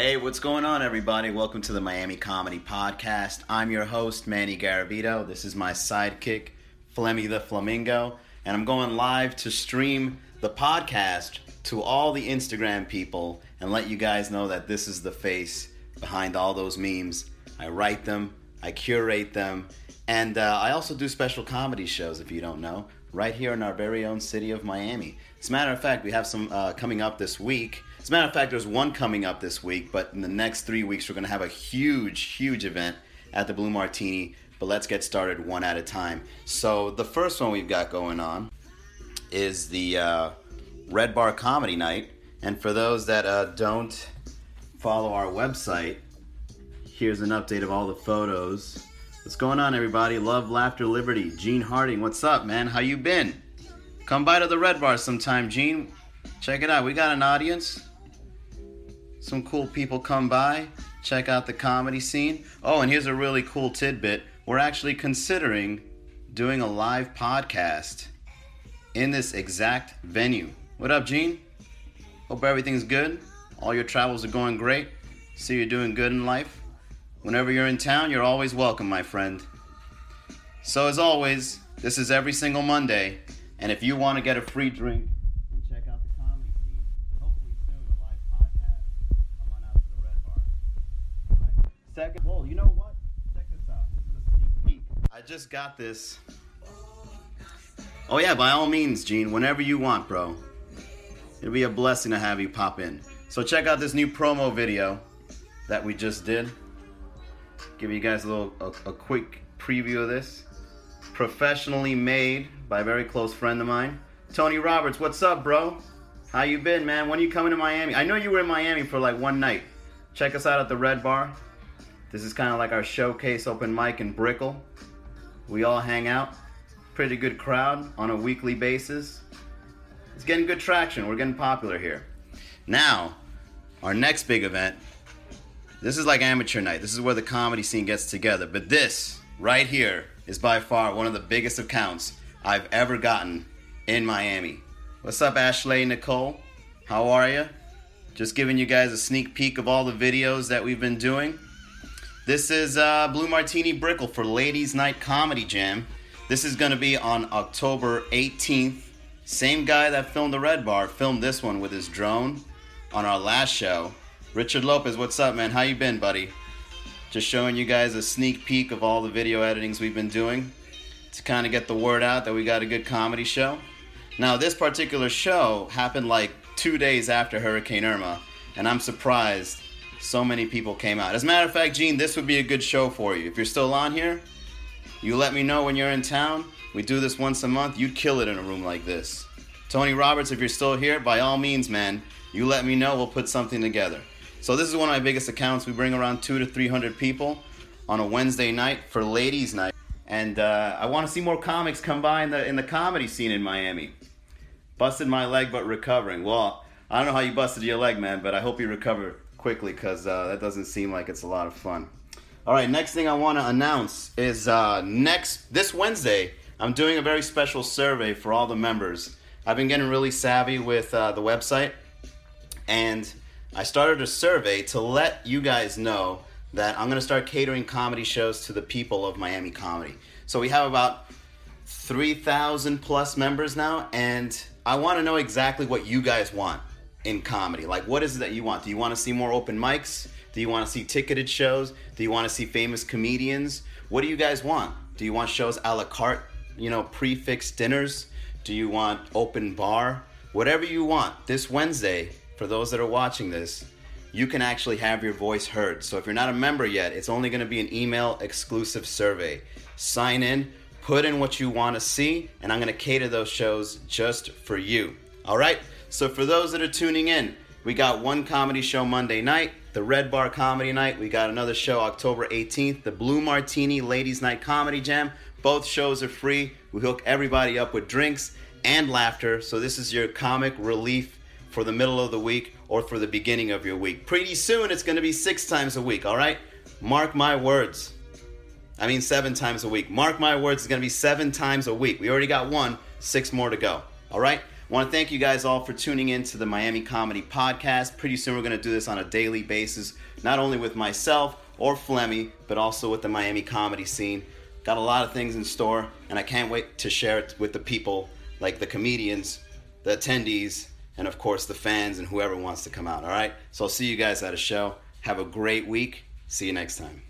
Hey, what's going on, everybody? Welcome to the Miami Comedy Podcast. I'm your host, Manny Garavito. This is my sidekick, Flemmy the Flamingo, and I'm going live to stream the podcast to all the Instagram people and let you guys know that this is the face behind all those memes. I write them, I curate them, and uh, I also do special comedy shows, if you don't know, right here in our very own city of Miami. As a matter of fact, we have some uh, coming up this week. As a matter of fact, there's one coming up this week, but in the next three weeks, we're going to have a huge, huge event at the Blue Martini. But let's get started one at a time. So, the first one we've got going on is the uh, Red Bar Comedy Night. And for those that uh, don't follow our website, here's an update of all the photos. What's going on, everybody? Love, laughter, liberty. Gene Harding, what's up, man? How you been? Come by to the Red Bar sometime, Gene. Check it out. We got an audience some cool people come by, check out the comedy scene. Oh, and here's a really cool tidbit we're actually considering doing a live podcast in this exact venue. What up, Gene? Hope everything's good. All your travels are going great. See you're doing good in life. Whenever you're in town, you're always welcome, my friend. So, as always, this is every single Monday, and if you want to get a free drink, second. Whoa, you know what? Check this out. This is a sneak peek. I just got this. Oh yeah, by all means, Gene. Whenever you want, bro. It'll be a blessing to have you pop in. So check out this new promo video that we just did. Give you guys a little a, a quick preview of this. Professionally made by a very close friend of mine. Tony Roberts, what's up, bro? How you been, man? When you coming to Miami? I know you were in Miami for like one night. Check us out at the Red Bar. This is kind of like our showcase open mic in Brickell. We all hang out. Pretty good crowd on a weekly basis. It's getting good traction. We're getting popular here. Now, our next big event. This is like amateur night. This is where the comedy scene gets together. But this right here is by far one of the biggest accounts I've ever gotten in Miami. What's up, Ashley Nicole? How are you? Just giving you guys a sneak peek of all the videos that we've been doing. This is uh, Blue Martini Brickell for Ladies Night Comedy Jam. This is going to be on October 18th. Same guy that filmed the Red Bar filmed this one with his drone on our last show. Richard Lopez, what's up, man? How you been, buddy? Just showing you guys a sneak peek of all the video editings we've been doing to kind of get the word out that we got a good comedy show. Now, this particular show happened like two days after Hurricane Irma, and I'm surprised so many people came out. As a matter of fact, Gene, this would be a good show for you. If you're still on here, you let me know when you're in town. We do this once a month. You'd kill it in a room like this. Tony Roberts, if you're still here, by all means, man, you let me know. We'll put something together. So this is one of my biggest accounts. We bring around two to three hundred people on a Wednesday night for ladies' night, and uh, I want to see more comics come by in the in the comedy scene in Miami. Busted my leg, but recovering. Well, I don't know how you busted your leg, man, but I hope you recover quickly because uh, that doesn't seem like it's a lot of fun. All right, next thing I want to announce is uh, next this Wednesday I'm doing a very special survey for all the members. I've been getting really savvy with uh, the website, and I started a survey to let you guys know that I'm going to start catering comedy shows to the people of Miami comedy. So we have about 3,000 plus members now, and I want to know exactly what you guys want in comedy? Like, what is it that you want? Do you want to see more open mics? Do you want to see ticketed shows? Do you want to see famous comedians? What do you guys want? Do you want shows a la carte, you know, prix fixe dinners? Do you want open bar? Whatever you want. This Wednesday, for those that are watching this, you can actually have your voice heard. So if you're not a member yet, it's only going to be an email exclusive survey. Sign in, put in what you want to see, and I'm going to cater those shows just for you. All right? So for those that are tuning in, we got one comedy show Monday night, the Red Bar Comedy Night. We got another show October 18th, the Blue Martini Ladies Night Comedy Jam. Both shows are free. We hook everybody up with drinks and laughter. So this is your comic relief for the middle of the week or for the beginning of your week. Pretty soon it's going to be six times a week, all right? Mark my words. I mean, seven times a week. Mark my words, it's going to be seven times a week. We already got one, six more to go, all right? Want to thank you guys all for tuning in to the Miami Comedy Podcast. Pretty soon we're going to do this on a daily basis, not only with myself or Flemmy, but also with the Miami comedy scene. Got a lot of things in store, and I can't wait to share it with the people, like the comedians, the attendees, and of course the fans and whoever wants to come out. All right? So I'll see you guys at a show. Have a great week. See you next time.